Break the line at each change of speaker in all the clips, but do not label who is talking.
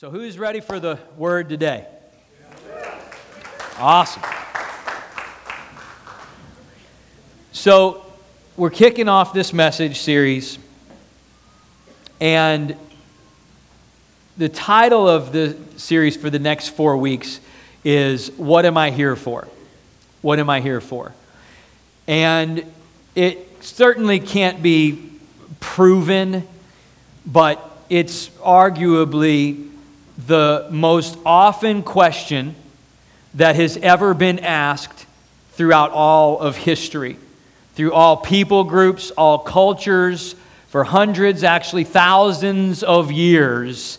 So, who's ready for the word today? Awesome. So, we're kicking off this message series, and the title of the series for the next four weeks is What Am I Here For? What Am I Here For? And it certainly can't be proven, but it's arguably the most often question that has ever been asked throughout all of history, through all people groups, all cultures, for hundreds, actually thousands of years.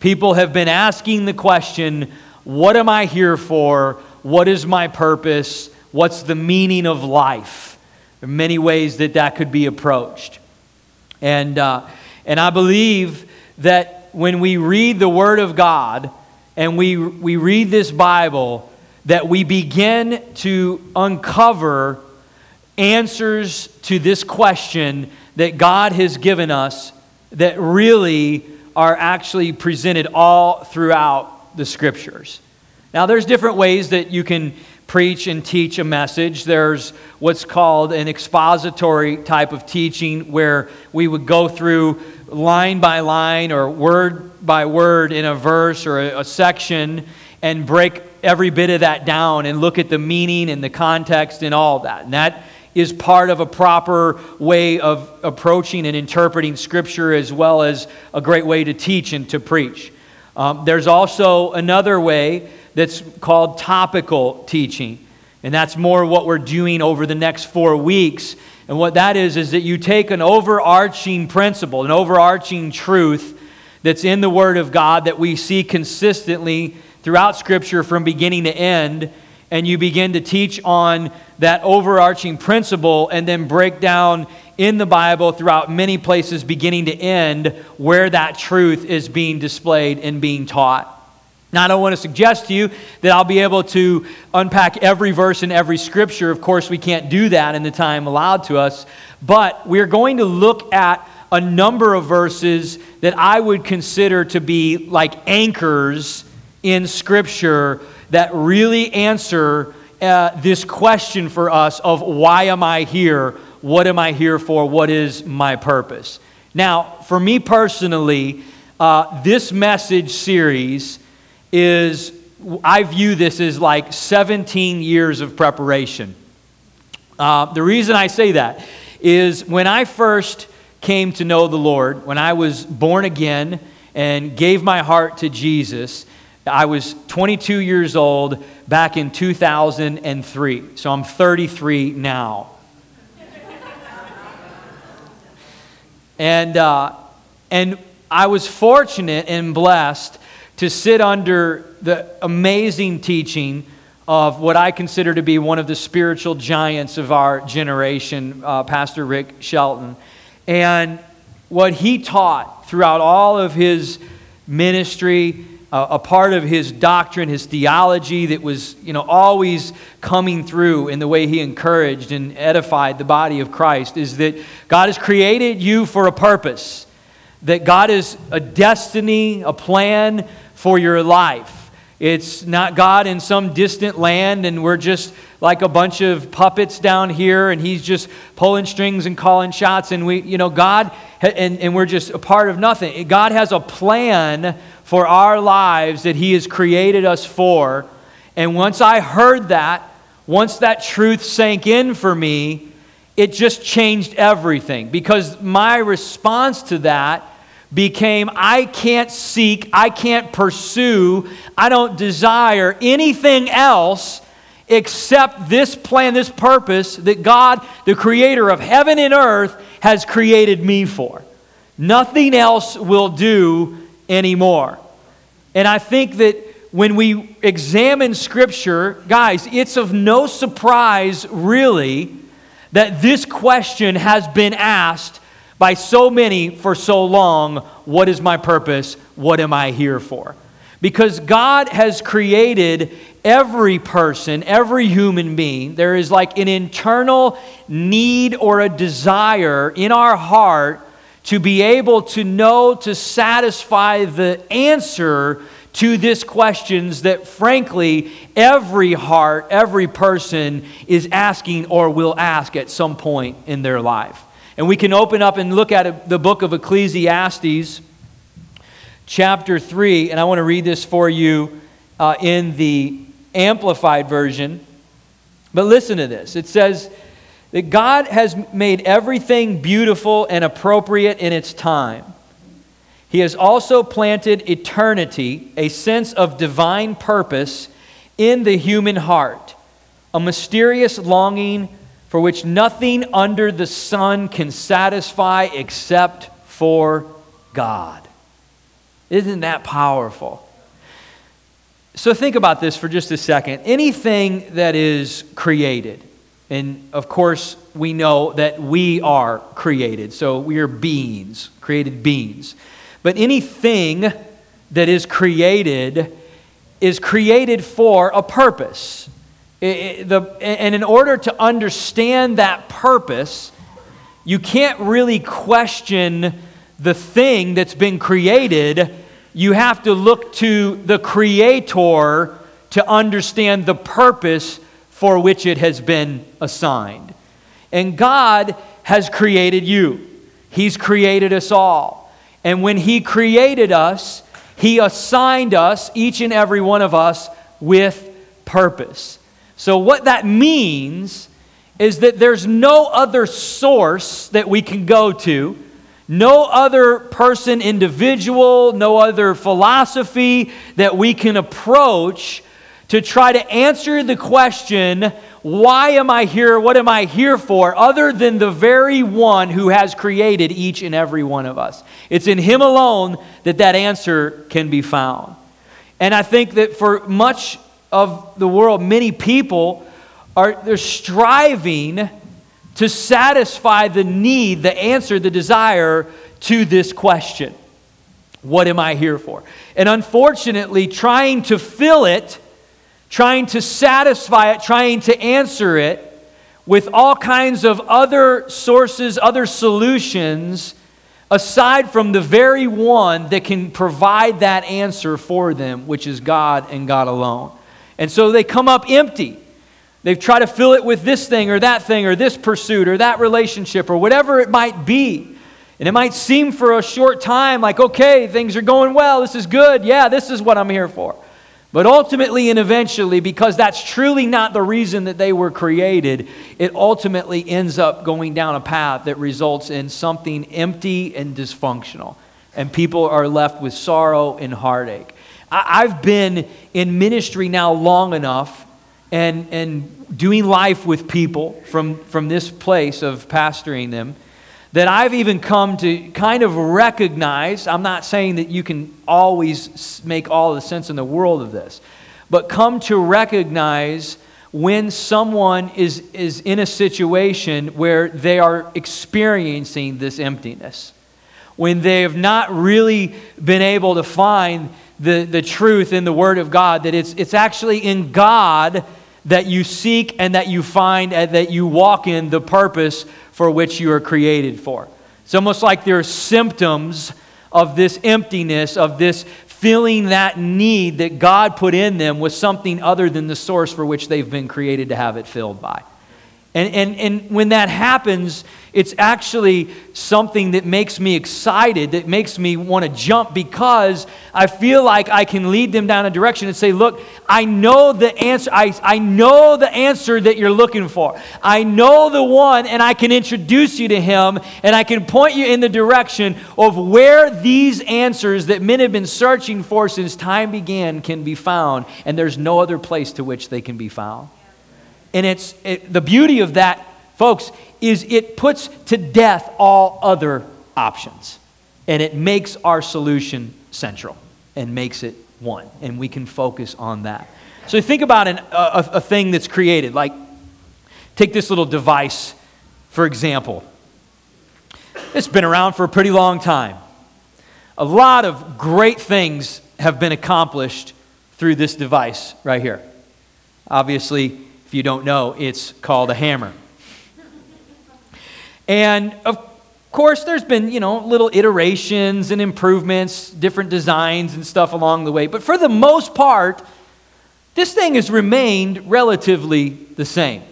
People have been asking the question what am I here for? What is my purpose? What's the meaning of life? There are many ways that that could be approached. And, uh, and I believe that when we read the Word of God and we, we read this Bible, that we begin to uncover answers to this question that God has given us that really are actually presented all throughout the Scriptures. Now, there's different ways that you can preach and teach a message. There's what's called an expository type of teaching where we would go through line by line or word by word in a verse or a, a section and break every bit of that down and look at the meaning and the context and all that. And that is part of a proper way of approaching and interpreting Scripture as well as a great way to teach and to preach. Um, there's also another way that's called topical teaching. And that's more what we're doing over the next four weeks. And what that is, is that you take an overarching principle, an overarching truth that's in the Word of God that we see consistently throughout Scripture from beginning to end, and you begin to teach on that overarching principle and then break down in the Bible throughout many places, beginning to end, where that truth is being displayed and being taught. Now, I don't want to suggest to you that I'll be able to unpack every verse in every scripture. Of course, we can't do that in the time allowed to us. But we're going to look at a number of verses that I would consider to be like anchors in Scripture that really answer uh, this question for us of why am I here? What am I here for? What is my purpose? Now, for me personally, uh, this message series is I view this as like 17 years of preparation. Uh, the reason I say that is when I first came to know the Lord, when I was born again and gave my heart to Jesus, I was 22 years old back in 2003. So I'm 33 now. and, uh, and I was fortunate and blessed to sit under the amazing teaching of what I consider to be one of the spiritual giants of our generation, uh, Pastor Rick Shelton. And what he taught throughout all of his ministry, uh, a part of his doctrine, his theology that was, you know, always coming through in the way he encouraged and edified the body of Christ is that God has created you for a purpose, that God is a destiny, a plan for your life. It's not God in some distant land and we're just like a bunch of puppets down here and he's just pulling strings and calling shots and we, you know, God, and, and we're just a part of nothing. God has a plan for our lives that he has created us for. And once I heard that, once that truth sank in for me, it just changed everything because my response to that became I can't seek, I can't pursue, I don't desire anything else except this plan, this purpose that God, the creator of heaven and earth, has created me for. Nothing else will do anymore. And I think that when we examine Scripture, guys, it's of no surprise, really, that this question has been asked by so many for so long what is my purpose? What am I here for? Because God has created every person, every human being. There is like an internal need or a desire in our heart to be able to know to satisfy the answer to this questions that frankly every heart every person is asking or will ask at some point in their life and we can open up and look at the book of ecclesiastes chapter 3 and i want to read this for you uh, in the amplified version but listen to this it says that God has made everything beautiful and appropriate in its time. He has also planted eternity, a sense of divine purpose, in the human heart, a mysterious longing for which nothing under the sun can satisfy except for God. Isn't that powerful? So think about this for just a second. Anything that is created, and of course, we know that we are created. So we are beings, created beings. But anything that is created is created for a purpose. It, the, and in order to understand that purpose, you can't really question the thing that's been created. You have to look to the Creator to understand the purpose for which it has been assigned. And God has created you, He's created us all. And when He created us, He assigned us, each and every one of us, with purpose. So, what that means is that there's no other source that we can go to, no other person, individual, no other philosophy that we can approach to try to answer the question, why am I here? What am I here for? Other than the very one who has created each and every one of us. It's in Him alone that that answer can be found. And I think that for much of the world, many people are they're striving to satisfy the need, the answer, the desire to this question. What am I here for? And unfortunately, trying to fill it trying to satisfy it, trying to answer it with all kinds of other sources, other solutions, aside from the very one that can provide that answer for them, which is God and God alone. And so they come up empty. They've tried to fill it with this thing or that thing or this pursuit or that relationship or whatever it might be. And it might seem for a short time like, okay, things are going well. This is good. Yeah, this is what I'm here for. But ultimately and eventually, because that's truly not the reason that they were created, it ultimately ends up going down a path that results in something empty and dysfunctional. And people are left with sorrow and heartache. I've been in ministry now long enough and, and doing life with people from, from this place of pastoring them that I've even come to kind of recognize. I'm not saying that you can always make all the sense in the world of this, but come to recognize when someone is, is in a situation where they are experiencing this emptiness, when they have not really been able to find the, the truth in the Word of God, that it's, it's actually in God that you seek and that you find and that you walk in the purpose for which you are created for. It's almost like there are symptoms of this emptiness, of this filling that need that God put in them with something other than the source for which they've been created to have it filled by. And, and, and when that happens, it's actually something that makes me excited, that makes me want to jump because I feel like I can lead them down a direction and say, Look, I know the answer. I, I know the answer that you're looking for. I know the one, and I can introduce you to him, and I can point you in the direction of where these answers that men have been searching for since time began can be found, and there's no other place to which they can be found. And it's it, the beauty of that, folks, is it puts to death all other options. And it makes our solution central and makes it one. And we can focus on that. So think about an, a, a thing that's created. Like, take this little device, for example. It's been around for a pretty long time. A lot of great things have been accomplished through this device right here. Obviously, if you don't know, it's called a hammer. And Of course, there's been, you know, little iterations and improvements, different designs and stuff along the way. But for the most part, this thing has remained relatively the same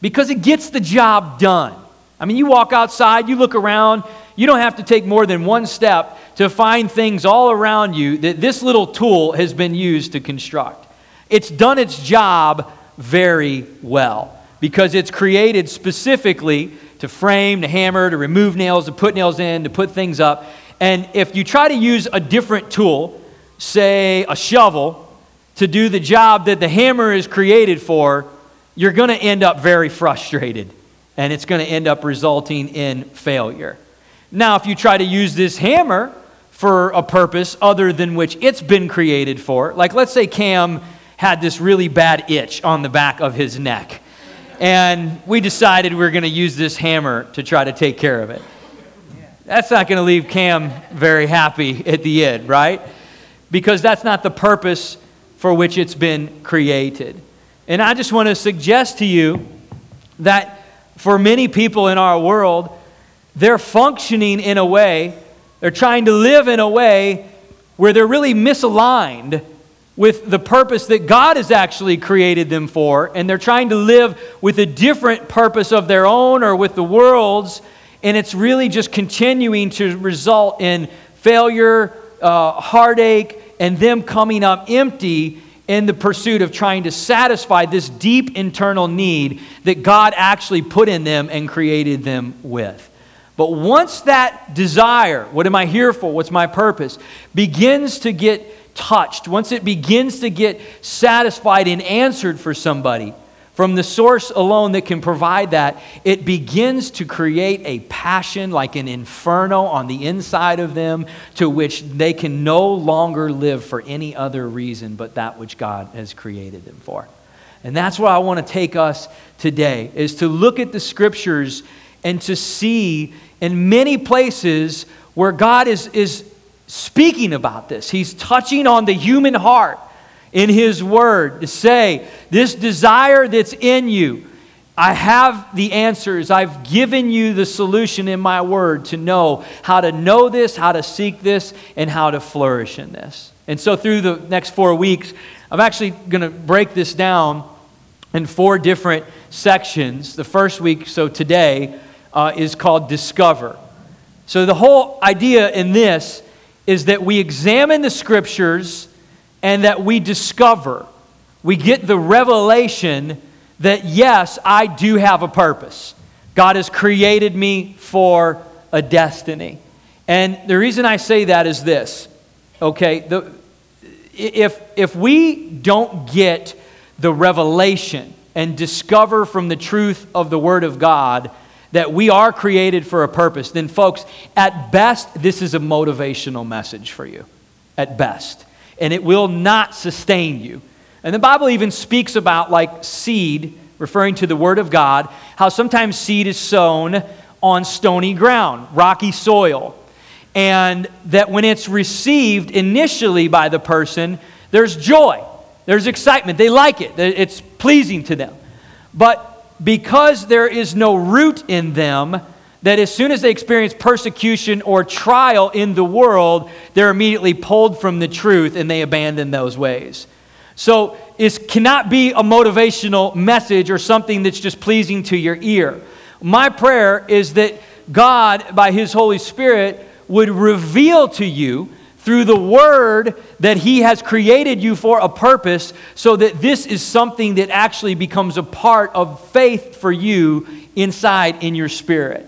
because it gets the job done. I mean, you walk outside, you look around, you don't have to take more than one step to find things all around you that this little tool has been used to construct. It's done its job very well because it's created specifically to frame, to hammer, to remove nails, to put nails in, to put things up. And if you try to use a different tool, say a shovel, to do the job that the hammer is created for, you're going to end up very frustrated and it's going to end up resulting in failure. Now, if you try to use this hammer for a purpose other than which it's been created for, like let's say Cam had this really bad itch on the back of his neck, and we decided we were going to use this hammer to try to take care of it. That's not going to leave Cam very happy at the end, right? Because that's not the purpose for which it's been created. And I just want to suggest to you that for many people in our world, they're functioning in a way, they're trying to live in a way where they're really misaligned with the purpose that God has actually created them for, and they're trying to live with a different purpose of their own or with the world's, and it's really just continuing to result in failure, uh, heartache, and them coming up empty in the pursuit of trying to satisfy this deep internal need that God actually put in them and created them with. But once that desire, what am I here for? What's my purpose? begins to get touched, once it begins to get satisfied and answered for somebody, from the source alone that can provide that, it begins to create a passion like an inferno on the inside of them to which they can no longer live for any other reason but that which God has created them for. And that's what I want to take us today is to look at the scriptures and to see in many places where God is, is speaking about this. He's touching on the human heart in His Word to say, This desire that's in you, I have the answers. I've given you the solution in my Word to know how to know this, how to seek this, and how to flourish in this. And so, through the next four weeks, I'm actually going to break this down in four different sections. The first week, so today, uh, is called Discover. So, the whole idea in this is that we examine the scriptures and that we discover, we get the revelation that yes, I do have a purpose. God has created me for a destiny. And the reason I say that is this okay, the, if, if we don't get the revelation and discover from the truth of the Word of God that we are created for a purpose, then, folks, at best, this is a motivational message for you. At best and it will not sustain you. And the Bible even speaks about like seed, referring to the Word of God, how sometimes seed is sown on stony ground, rocky soil. And that when it's received initially by the person, there's joy, there's excitement, they like it, it's pleasing to them. But because there is no root in them, that as soon as they experience persecution or trial in the world, they're immediately pulled from the truth and they abandon those ways. So it cannot be a motivational message or something that's just pleasing to your ear. My prayer is that God, by His Holy Spirit, would reveal to you through the word that He has created you for a purpose, so that this is something that actually becomes a part of faith for you inside in your spirit.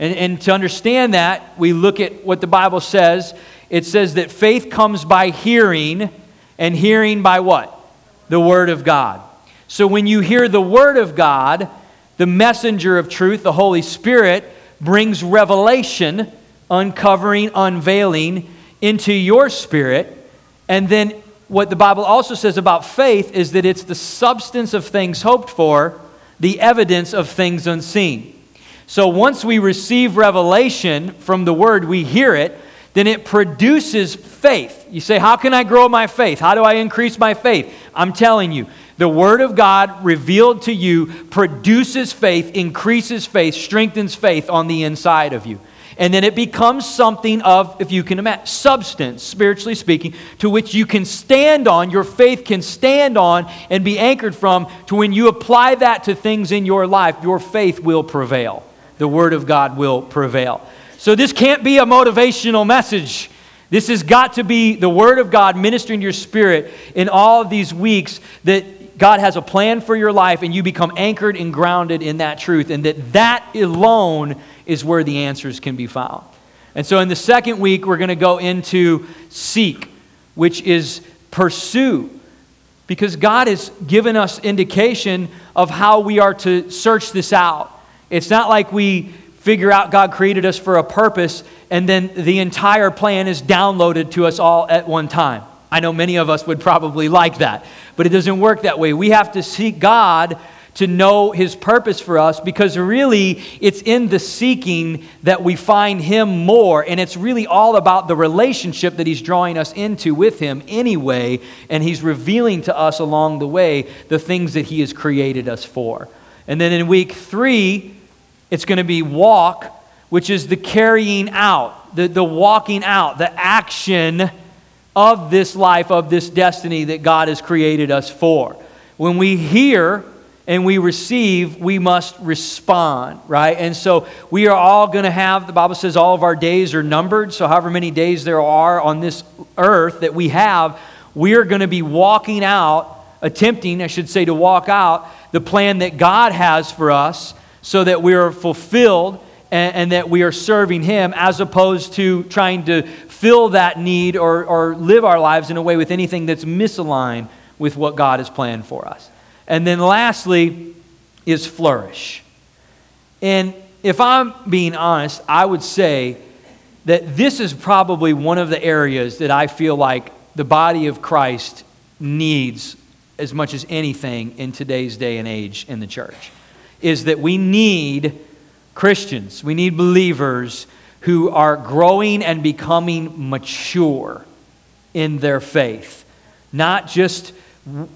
And, and to understand that, we look at what the Bible says. It says that faith comes by hearing, and hearing by what? The Word of God. So when you hear the Word of God, the messenger of truth, the Holy Spirit, brings revelation, uncovering, unveiling into your spirit. And then what the Bible also says about faith is that it's the substance of things hoped for, the evidence of things unseen. So once we receive revelation from the word, we hear it, then it produces faith. You say, How can I grow my faith? How do I increase my faith? I'm telling you, the Word of God revealed to you produces faith, increases faith, strengthens faith on the inside of you. And then it becomes something of, if you can imagine, substance, spiritually speaking, to which you can stand on, your faith can stand on and be anchored from, to when you apply that to things in your life, your faith will prevail. The Word of God will prevail. So this can't be a motivational message. This has got to be the Word of God ministering to your spirit in all of these weeks that God has a plan for your life and you become anchored and grounded in that truth, and that that alone is where the answers can be found. And so in the second week, we're going to go into seek, which is pursue. Because God has given us indication of how we are to search this out. It's not like we figure out God created us for a purpose and then the entire plan is downloaded to us all at one time. I know many of us would probably like that, but it doesn't work that way. We have to seek God to know His purpose for us because really it's in the seeking that we find Him more. And it's really all about the relationship that He's drawing us into with Him anyway. And He's revealing to us along the way the things that He has created us for. And then in week three, it's going to be walk, which is the carrying out, the, the walking out, the action of this life, of this destiny that God has created us for. When we hear and we receive, we must respond, right? And so we are all going to have, the Bible says all of our days are numbered. So, however many days there are on this earth that we have, we are going to be walking out, attempting, I should say, to walk out the plan that God has for us so that we are fulfilled and, and that we are serving Him as opposed to trying to fill that need or, or live our lives in a way with anything that's misaligned with what God has planned for us. And then lastly is flourish. And if I'm being honest, I would say that this is probably one of the areas that I feel like the body of Christ needs as much as anything in today's day and age in the church is that we need Christians, we need believers who are growing and becoming mature in their faith, not just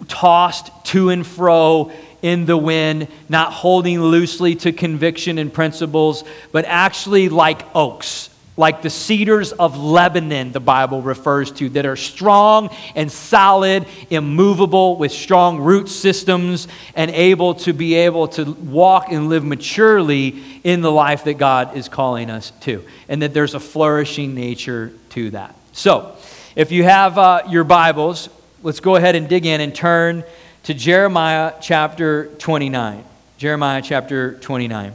tossed to and fro in the wind, not holding loosely to conviction and principles, but actually like oaks, like the cedars of Lebanon, the Bible refers to, that are strong and solid, immovable, with strong root systems, and able to be able to walk and live maturely in the life that God is calling us to. And that there's a flourishing nature to that. So, if you have uh, your Bibles, let's go ahead and dig in and turn to Jeremiah chapter 29. Jeremiah chapter 29.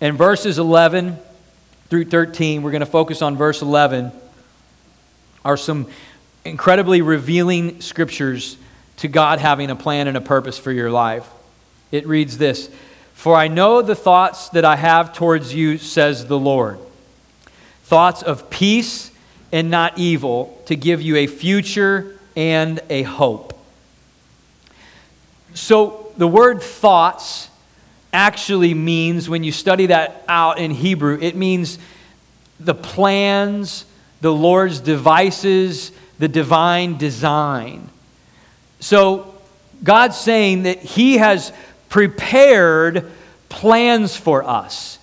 In verses 11 through 13, we're going to focus on verse 11, are some incredibly revealing scriptures to God having a plan and a purpose for your life. It reads this For I know the thoughts that I have towards you, says the Lord thoughts of peace and not evil, to give you a future and a hope. So the word thoughts actually means, when you study that out in Hebrew, it means the plans, the Lord's devices, the divine design. So God's saying that He has prepared plans for us,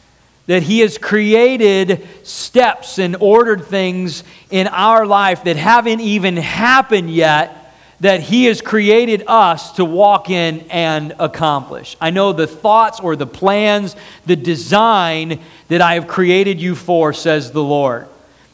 that He has created steps and ordered things in our life that haven't even happened yet that He has created us to walk in and accomplish. I know the thoughts or the plans, the design that I have created you for, says the Lord.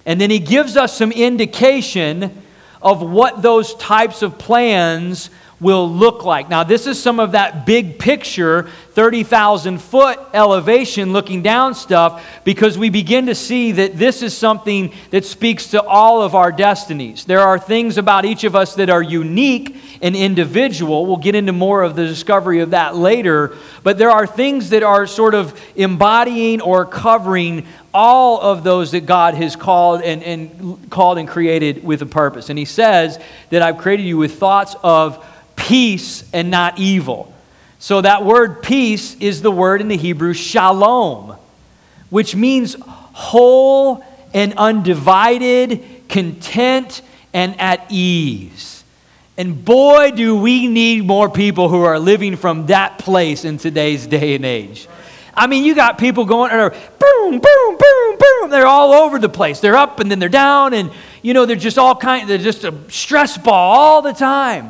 And then He gives us some indication of what those types of plans will look like. Now, this is some of that big picture, 30,000 foot elevation looking down stuff, because we begin to see that this is something that speaks to all of our destinies. There are things about each of us that are unique and individual. We'll get into more of the discovery of that later, but there are things that are sort of embodying or covering all of those that God has called and, and called and created with a purpose. And he says that I've created you with thoughts of peace and not evil. So that word peace is the word in the Hebrew shalom, which means whole and undivided, content and at ease. And boy, do we need more people who are living from that place in today's day and age. I mean, you got people going, boom, boom, boom, boom. They're all over the place. They're up and then they're down, and you know, they're just all kind. They're just a stress ball all the time,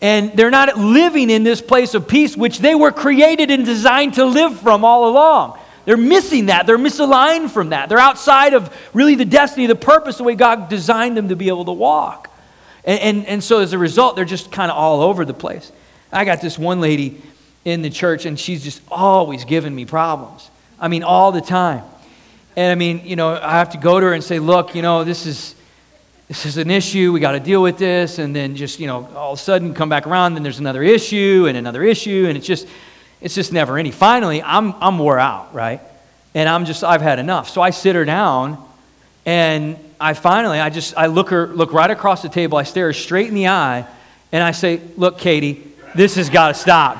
and they're not living in this place of peace, which they were created and designed to live from all along. They're missing that. They're misaligned from that. They're outside of really the destiny, the purpose, the way God designed them to be able to walk. And, and, and so as a result, they're just kind of all over the place. I got this one lady in the church, and she's just always giving me problems. I mean, all the time. And I mean, you know, I have to go to her and say, look, you know, this is this is an issue. We got to deal with this. And then just, you know, all of a sudden come back around, then there's another issue and another issue. And it's just, it's just never ending. Finally, I'm, I'm wore out, right? And I'm just, I've had enough. So I sit her down and I finally, I just, I look her, look right across the table. I stare her straight in the eye and I say, look, Katie, this has got to stop.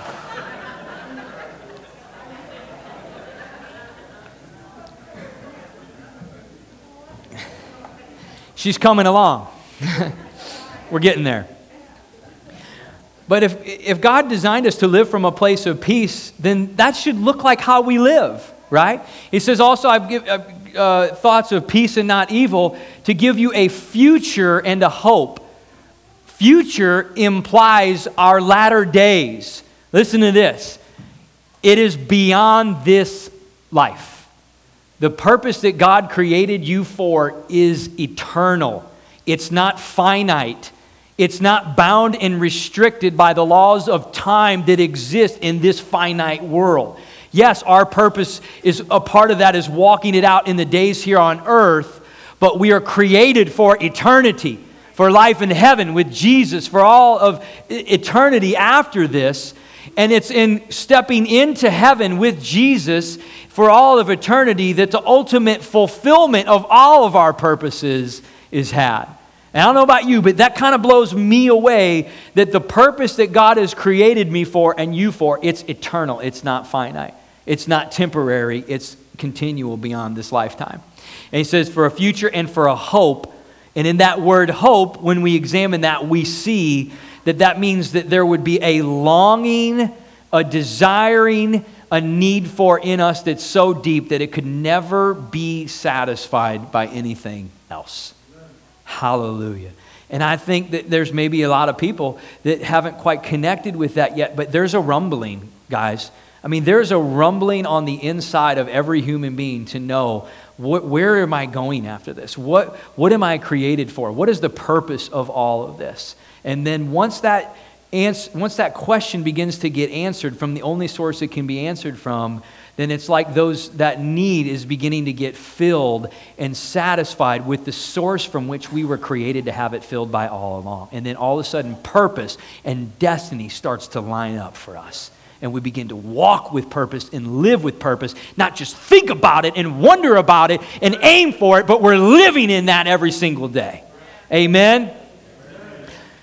She's coming along. We're getting there. But if, if God designed us to live from a place of peace, then that should look like how we live, right? He says also, I've given uh, uh, thoughts of peace and not evil to give you a future and a hope. Future implies our latter days. Listen to this it is beyond this life. The purpose that God created you for is eternal, it's not finite. It's not bound and restricted by the laws of time that exist in this finite world. Yes, our purpose is a part of that is walking it out in the days here on earth, but we are created for eternity, for life in heaven with Jesus, for all of eternity after this. And it's in stepping into heaven with Jesus for all of eternity that the ultimate fulfillment of all of our purposes is had. And I don't know about you, but that kind of blows me away that the purpose that God has created me for and you for, it's eternal. It's not finite. It's not temporary. It's continual beyond this lifetime. And he says, for a future and for a hope. And in that word hope, when we examine that, we see that that means that there would be a longing, a desiring, a need for in us that's so deep that it could never be satisfied by anything else. Hallelujah. And I think that there's maybe a lot of people that haven't quite connected with that yet, but there's a rumbling, guys. I mean, there's a rumbling on the inside of every human being to know what, where am I going after this? What, what am I created for? What is the purpose of all of this? And then once that, ans- once that question begins to get answered from the only source it can be answered from, then it's like those that need is beginning to get filled and satisfied with the source from which we were created to have it filled by all along. And then all of a sudden purpose and destiny starts to line up for us. And we begin to walk with purpose and live with purpose, not just think about it and wonder about it and aim for it, but we're living in that every single day. Amen.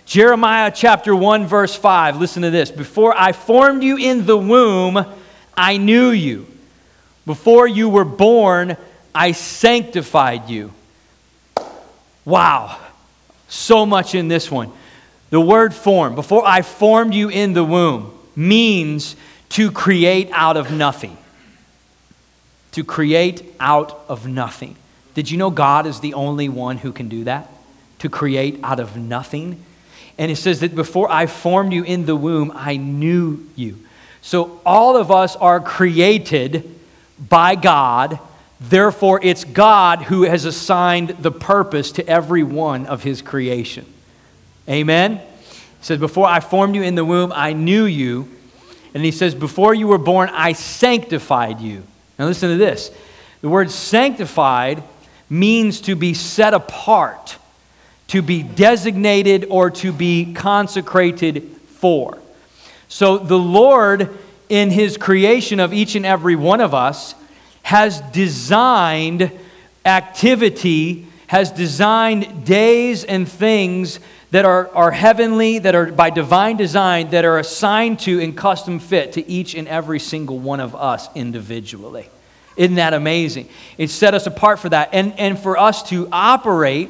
Jeremiah chapter 1, verse 5. Listen to this. Before I formed you in the womb, I knew you. Before you were born, I sanctified you. Wow. So much in this one. The word form, before I formed you in the womb, means to create out of nothing. To create out of nothing. Did you know God is the only one who can do that? To create out of nothing? And it says that before I formed you in the womb, I knew you. So all of us are created by God. Therefore, it's God who has assigned the purpose to every one of his creation. Amen? He says, Before I formed you in the womb, I knew you. And he says, Before you were born, I sanctified you. Now, listen to this. The word sanctified means to be set apart, to be designated, or to be consecrated for. So the Lord, in his creation of each and every one of us, has designed activity, has designed days and things that are, are heavenly, that are by divine design, that are assigned to and custom fit to each and every single one of us individually. Isn't that amazing? It set us apart for that. And, and for us to operate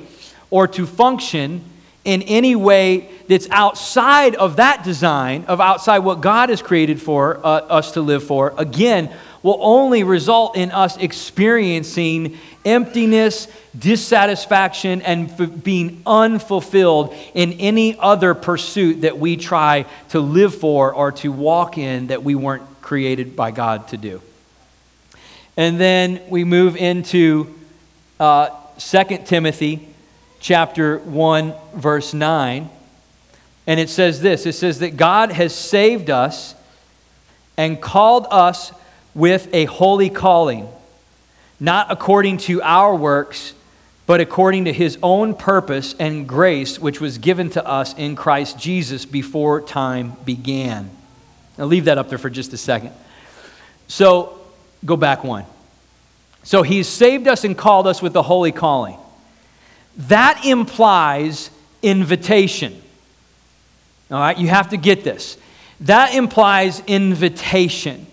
or to function in any way that's outside of that design, of outside what God has created for uh, us to live for, again, will only result in us experiencing emptiness, dissatisfaction, and f- being unfulfilled in any other pursuit that we try to live for or to walk in that we weren't created by God to do. And then we move into uh, 2 Timothy chapter 1, verse 9. And it says this it says that God has saved us and called us with a holy calling, not according to our works, but according to his own purpose and grace, which was given to us in Christ Jesus before time began. Now, leave that up there for just a second. So, go back one. So, he's saved us and called us with the holy calling. That implies invitation. All right, you have to get this. That implies invitation.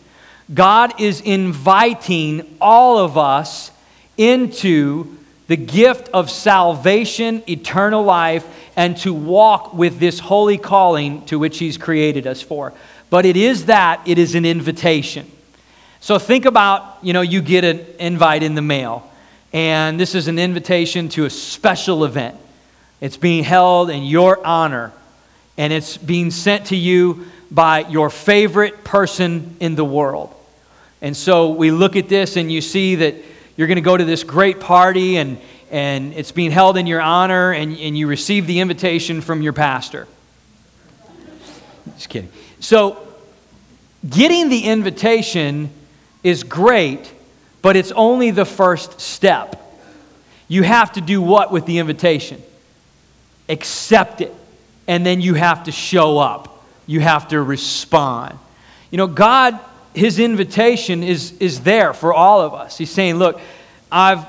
God is inviting all of us into the gift of salvation, eternal life, and to walk with this holy calling to which He's created us for. But it is that, it is an invitation. So think about, you know, you get an invite in the mail, and this is an invitation to a special event. It's being held in your honor, and it's being sent to you by your favorite person in the world. And so we look at this, and you see that you're going to go to this great party, and, and it's being held in your honor, and, and you receive the invitation from your pastor. Just kidding. So, getting the invitation is great, but it's only the first step. You have to do what with the invitation? Accept it, and then you have to show up you have to respond. You know, God, His invitation is, is there for all of us. He's saying, Look, I've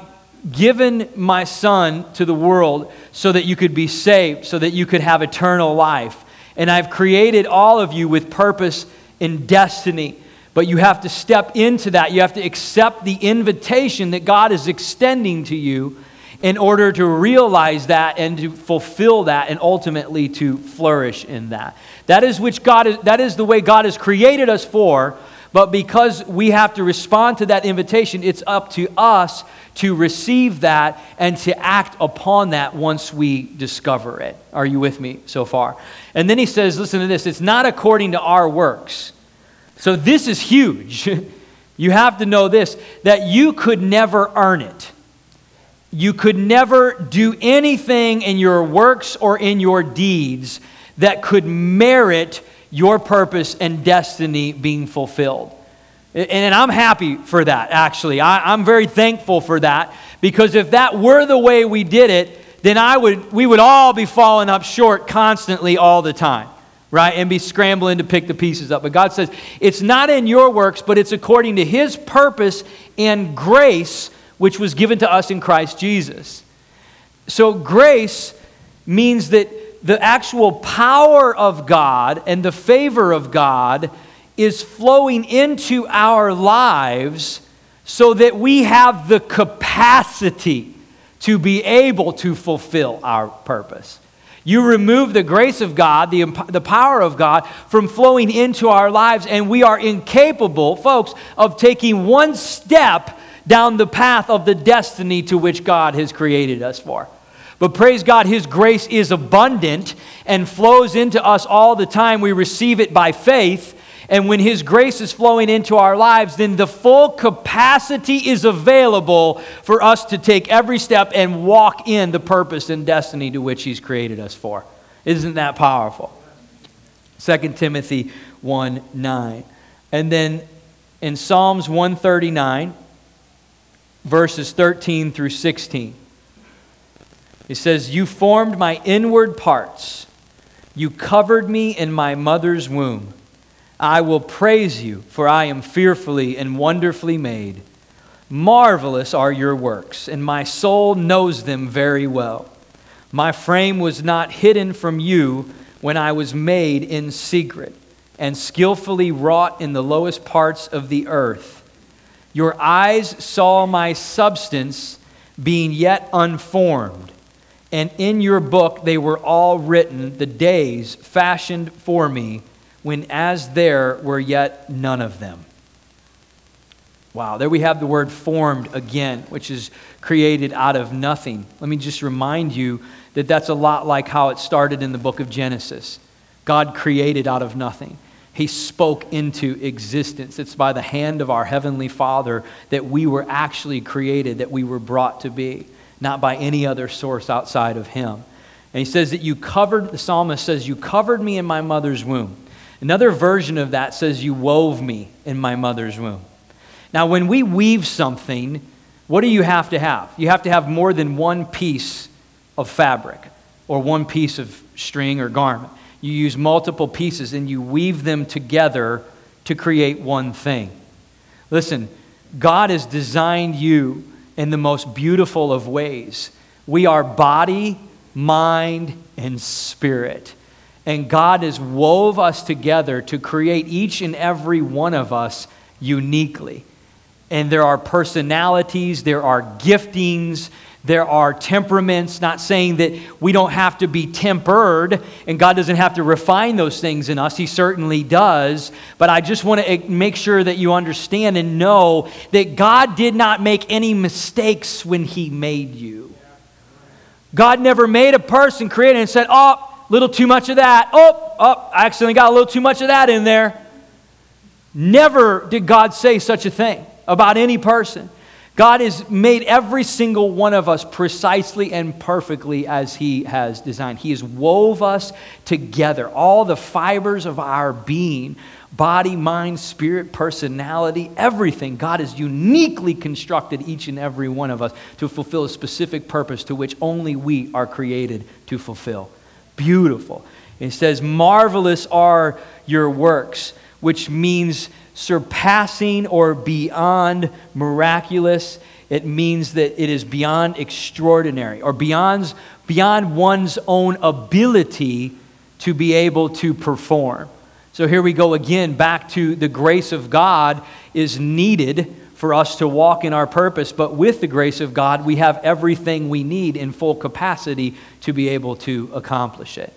given my Son to the world so that you could be saved, so that you could have eternal life. And I've created all of you with purpose and destiny. But you have to step into that. You have to accept the invitation that God is extending to you in order to realize that and to fulfill that and ultimately to flourish in that. That is which God is, that is the way God has created us for, but because we have to respond to that invitation, it's up to us to receive that and to act upon that once we discover it. Are you with me so far? And then he says, listen to this, it's not according to our works. So this is huge. you have to know this that you could never earn it you could never do anything in your works or in your deeds that could merit your purpose and destiny being fulfilled. And I'm happy for that, actually. I, am very thankful for that because if that were the way we did it, then I would, we would all be falling up short constantly all the time, right? And be scrambling to pick the pieces up. But God says, it's not in your works, but it's according to His purpose and grace which was given to us in Christ Jesus. So, grace means that the actual power of God and the favor of God is flowing into our lives so that we have the capacity to be able to fulfill our purpose. You remove the grace of God, the, the power of God, from flowing into our lives, and we are incapable, folks, of taking one step down the path of the destiny to which God has created us for. But praise God, His grace is abundant and flows into us all the time. We receive it by faith. And when His grace is flowing into our lives, then the full capacity is available for us to take every step and walk in the purpose and destiny to which He's created us for. Isn't that powerful? 2 Timothy 1 9. And then in Psalms 139, verses 13 through 16. It says, You formed my inward parts, you covered me in my mother's womb. I will praise you, for I am fearfully and wonderfully made. Marvelous are your works, and my soul knows them very well. My frame was not hidden from you when I was made in secret and skillfully wrought in the lowest parts of the earth. Your eyes saw my substance being yet unformed, and in your book they were all written, the days fashioned for me, when as there were yet none of them. Wow, there we have the word formed again, which is created out of nothing. Let me just remind you that that's a lot like how it started in the book of Genesis. God created out of nothing. He spoke into existence. It's by the hand of our Heavenly Father that we were actually created, that we were brought to be, not by any other source outside of Him. And he says that you covered, the psalmist says, You covered me in my mother's womb. Another version of that says, You wove me in my mother's womb. Now, when we weave something, what do you have to have? You have to have more than one piece of fabric or one piece of string or garment. You use multiple pieces and you weave them together to create one thing. Listen, God has designed you in the most beautiful of ways. We are body, mind, and spirit. And God has wove us together to create each and every one of us uniquely. And there are personalities, there are giftings, there are temperaments, not saying that we don't have to be tempered and God doesn't have to refine those things in us. He certainly does. But I just want to make sure that you understand and know that God did not make any mistakes when He made you. God never made a person, created, and said, Oh, little too much of that. Oh, oh, I accidentally got a little too much of that in there. Never did God say such a thing about any person. God has made every single one of us precisely and perfectly as He has designed. He has wove us together, all the fibers of our being body, mind, spirit, personality, everything. God has uniquely constructed each and every one of us to fulfill a specific purpose to which only we are created to fulfill. Beautiful. It says, Marvelous are your works, which means surpassing or beyond miraculous. It means that it is beyond extraordinary or beyond, beyond one's own ability to be able to perform. So here we go again back to the grace of God is needed for us to walk in our purpose, but with the grace of God, we have everything we need in full capacity to be able to accomplish it.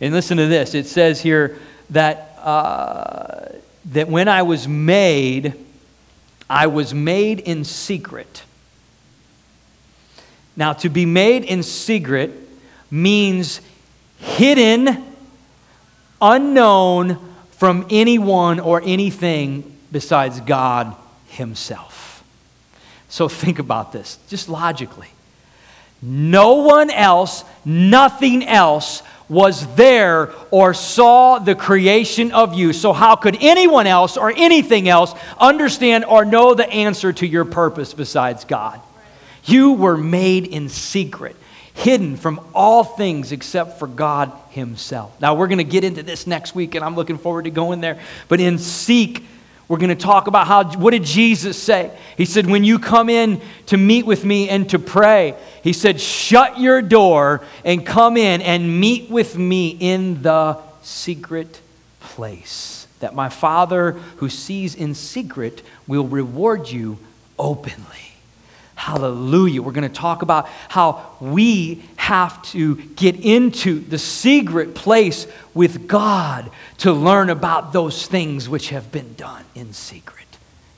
And listen to this it says here that. Uh, that when I was made, I was made in secret. Now, to be made in secret means hidden, unknown from anyone or anything besides God Himself. So think about this, just logically. No one else, nothing else was there or saw the creation of you. So, how could anyone else or anything else understand or know the answer to your purpose besides God? You were made in secret, hidden from all things except for God Himself. Now, we're going to get into this next week, and I'm looking forward to going there. But in seek, we're going to talk about how, what did Jesus say? He said, when you come in to meet with me and to pray, he said, shut your door and come in and meet with me in the secret place. That my Father who sees in secret will reward you openly. Hallelujah. We're going to talk about how we have to get into the secret place with God to learn about those things which have been done in secret.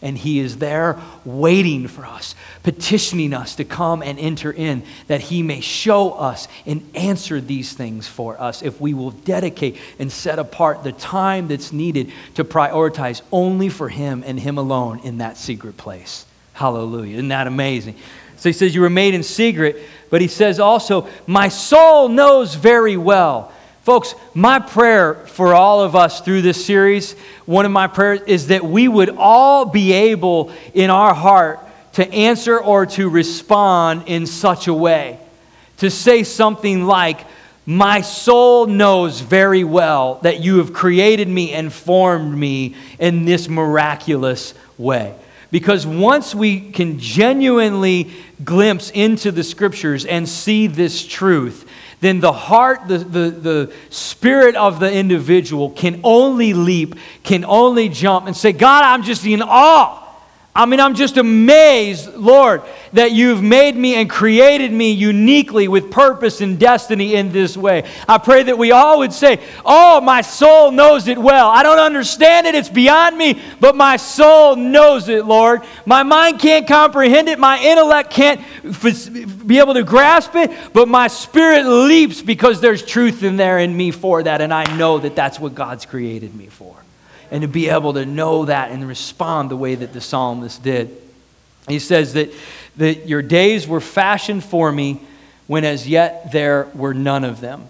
And He is there waiting for us, petitioning us to come and enter in, that He may show us and answer these things for us if we will dedicate and set apart the time that's needed to prioritize only for Him and Him alone in that secret place. Hallelujah. Isn't that amazing? So he says, You were made in secret, but he says also, My soul knows very well. Folks, my prayer for all of us through this series, one of my prayers is that we would all be able in our heart to answer or to respond in such a way. To say something like, My soul knows very well that you have created me and formed me in this miraculous way. Because once we can genuinely glimpse into the scriptures and see this truth, then the heart, the, the, the spirit of the individual can only leap, can only jump and say, God, I'm just in awe I mean, I'm just amazed, Lord, that you've made me and created me uniquely with purpose and destiny in this way. I pray that we all would say, Oh, my soul knows it well. I don't understand it, it's beyond me, but my soul knows it, Lord. My mind can't comprehend it, my intellect can't be able to grasp it, but my spirit leaps because there's truth in there in me for that, and I know that that's what God's created me for and to be able to know that and respond the way that the psalmist did. He says that, that your days were fashioned for me when as yet there were none of them.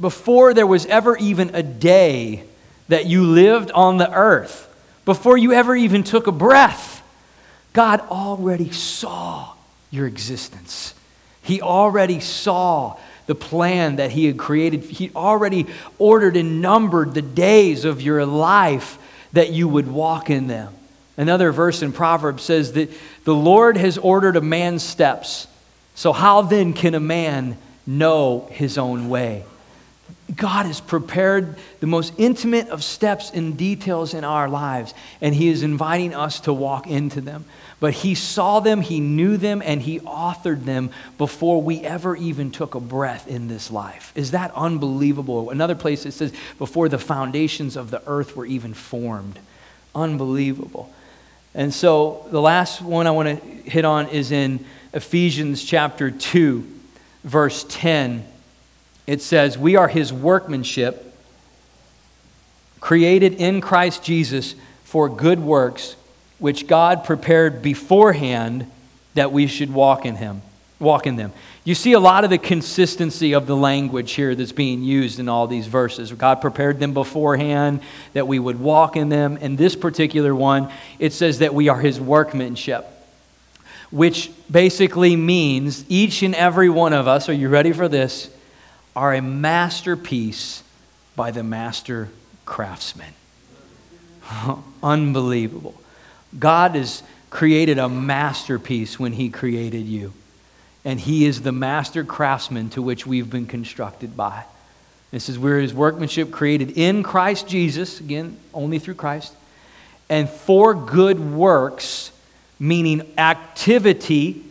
Before there was ever even a day that you lived on the earth, before you ever even took a breath, God already saw your existence. He already saw the plan that He had created. He already ordered and numbered the days of your life that you would walk in them. Another verse in Proverbs says that the Lord has ordered a man's steps. So, how then can a man know his own way? God has prepared the most intimate of steps and details in our lives, and He is inviting us to walk into them. But He saw them, He knew them, and He authored them before we ever even took a breath in this life. Is that unbelievable? Another place it says, before the foundations of the earth were even formed. Unbelievable. And so the last one I want to hit on is in Ephesians chapter 2, verse 10 it says, We are his workmanship, created in Christ Jesus for good works, which God prepared beforehand that we should walk in him. Walk in them. You see a lot of the consistency of the language here that's being used in all these verses. God prepared them beforehand that we would walk in them. In this particular one, it says that we are his workmanship, which basically means each and every one of us, are you ready for this? Are a masterpiece by the master craftsman. Unbelievable. God has created a masterpiece when He created you. And He is the master craftsman to which we've been constructed by. This is where His workmanship created in Christ Jesus, again, only through Christ, and for good works, meaning activity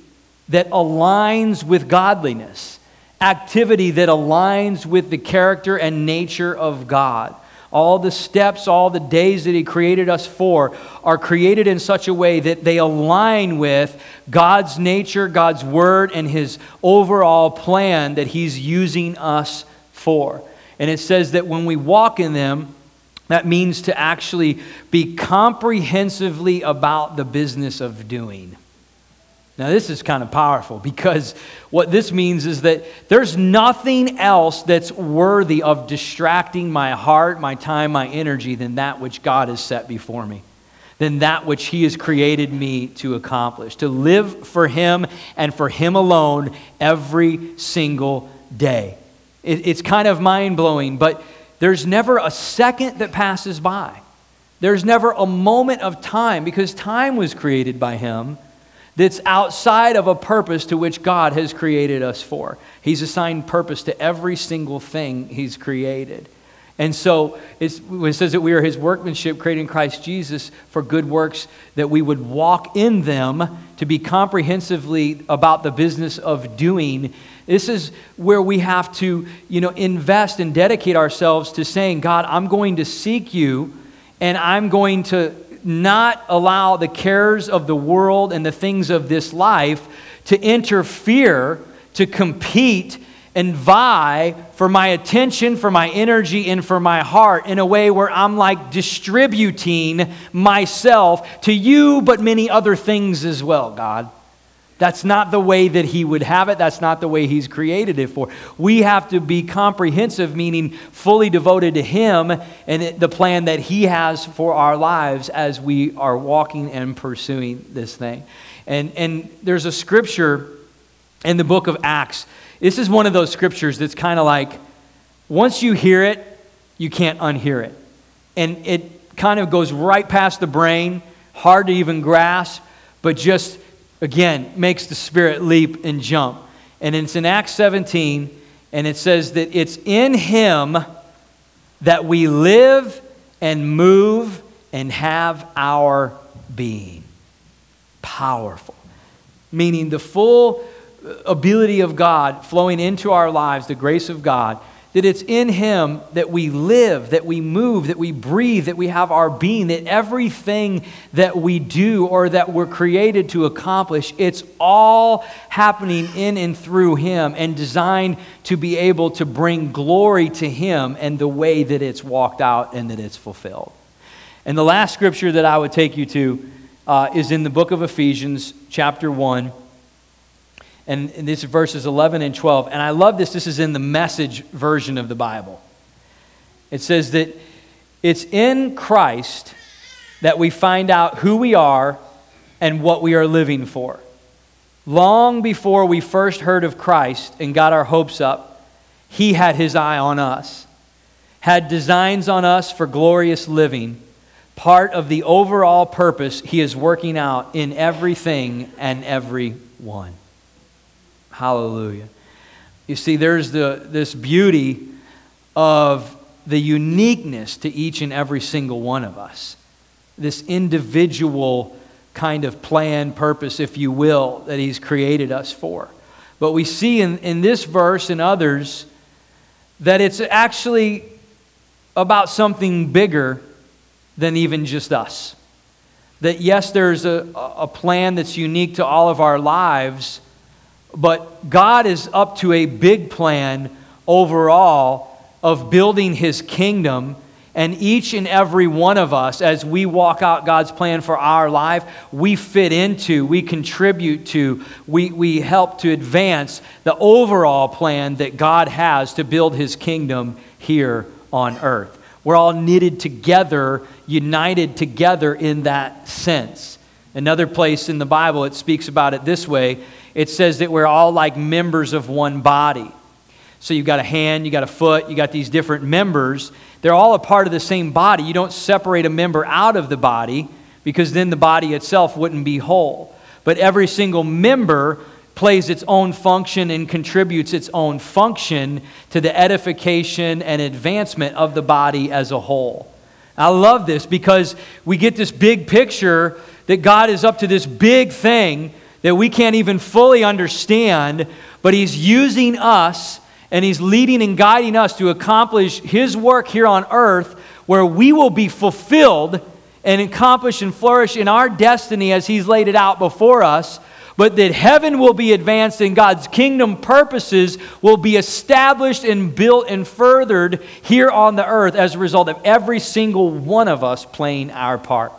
that aligns with godliness activity that aligns with the character and nature of God. All the steps, all the days that He created us for are created in such a way that they align with God's nature, God's word, and His overall plan that He's using us for. And it says that when we walk in them, that means to actually be comprehensively about the business of doing. Now, this is kind of powerful because what this means is that there's nothing else that's worthy of distracting my heart, my time, my energy than that which God has set before me, than that which He has created me to accomplish, to live for Him and for Him alone every single day. It, it's kind of mind blowing, but there's never a second that passes by. There's never a moment of time because time was created by Him that's outside of a purpose to which God has created us for. He's assigned purpose to every single thing He's created. And so it says that we are His workmanship created in Christ Jesus for good works, that we would walk in them to be comprehensively about the business of doing. This is where we have to, you know, invest and dedicate ourselves to saying, God, I'm going to seek you and I'm going to not allow the cares of the world and the things of this life to interfere, to compete, and vie for my attention, for my energy, and for my heart in a way where I'm like distributing myself to you, but many other things as well, God. That's not the way that He would have it. That's not the way He's created it for. We have to be comprehensive, meaning fully devoted to Him and the plan that He has for our lives as we are walking and pursuing this thing. And, and there's a scripture in the book of Acts. This is one of those scriptures that's kind of like once you hear it, you can't unhear it. And it kind of goes right past the brain, hard to even grasp, but just again, makes the spirit leap and jump. And it's in Acts 17, and it says that it's in Him that we live and move and have our being. Powerful. Meaning the full ability of God flowing into our lives, the grace of God, that it's in Him that we live, that we move, that we breathe, that we have our being, that everything that we do or that we're created to accomplish, it's all happening in and through Him and designed to be able to bring glory to Him and the way that it's walked out and that it's fulfilled. And the last scripture that I would take you to uh, is in the book of Ephesians, chapter 1 and this is verses 11 and 12. And I love this. This is in the message version of the Bible. It says that it's in Christ that we find out who we are and what we are living for. Long before we first heard of Christ and got our hopes up, He had His eye on us, had designs on us for glorious living, part of the overall purpose He is working out in everything and everyone. Hallelujah. You see, there's the, this beauty of the uniqueness to each and every single one of us. This individual kind of plan, purpose, if you will, that He's created us for. But we see in, in this verse and others that it's actually about something bigger than even just us. That yes, there's a, a plan that's unique to all of our lives, but God is up to a big plan overall of building his kingdom. And each and every one of us, as we walk out God's plan for our life, we fit into, we contribute to, we, we help to advance the overall plan that God has to build his kingdom here on earth. We're all knitted together, united together in that sense. Another place in the Bible, it speaks about it this way it says that we're all like members of one body. So you've got a hand, you've got a foot, you've got these different members. They're all a part of the same body. You don't separate a member out of the body because then the body itself wouldn't be whole. But every single member plays its own function and contributes its own function to the edification and advancement of the body as a whole. I love this because we get this big picture that God is up to this big thing that we can't even fully understand, but He's using us and He's leading and guiding us to accomplish His work here on earth where we will be fulfilled and accomplish and flourish in our destiny as He's laid it out before us, but that heaven will be advanced and God's kingdom purposes will be established and built and furthered here on the earth as a result of every single one of us playing our part.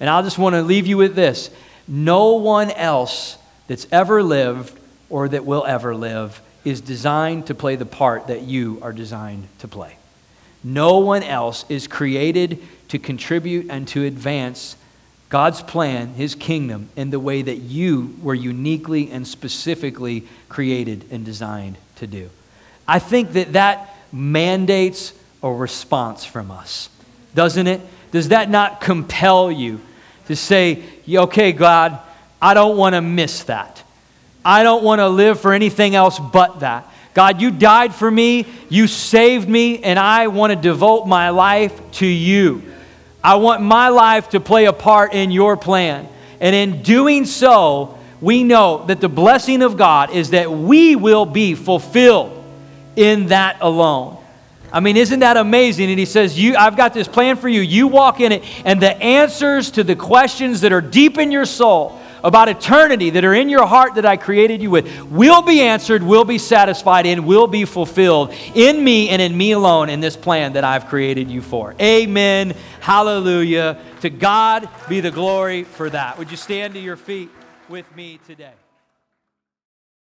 And I just want to leave you with this no one else that's ever lived or that will ever live is designed to play the part that you are designed to play. No one else is created to contribute and to advance God's plan, His kingdom, in the way that you were uniquely and specifically created and designed to do. I think that that mandates a response from us, doesn't it? Does that not compel you to say, okay, God, I don't want to miss that. I don't want to live for anything else but that. God, you died for me, you saved me, and I want to devote my life to you. I want my life to play a part in your plan. And in doing so, we know that the blessing of God is that we will be fulfilled in that alone. I mean, isn't that amazing? And he says, you, I've got this plan for you. You walk in it, and the answers to the questions that are deep in your soul about eternity that are in your heart that I created you with will be answered, will be satisfied, and will be fulfilled in me and in me alone in this plan that I've created you for. Amen. Hallelujah. To God be the glory for that. Would you stand to your feet with me today?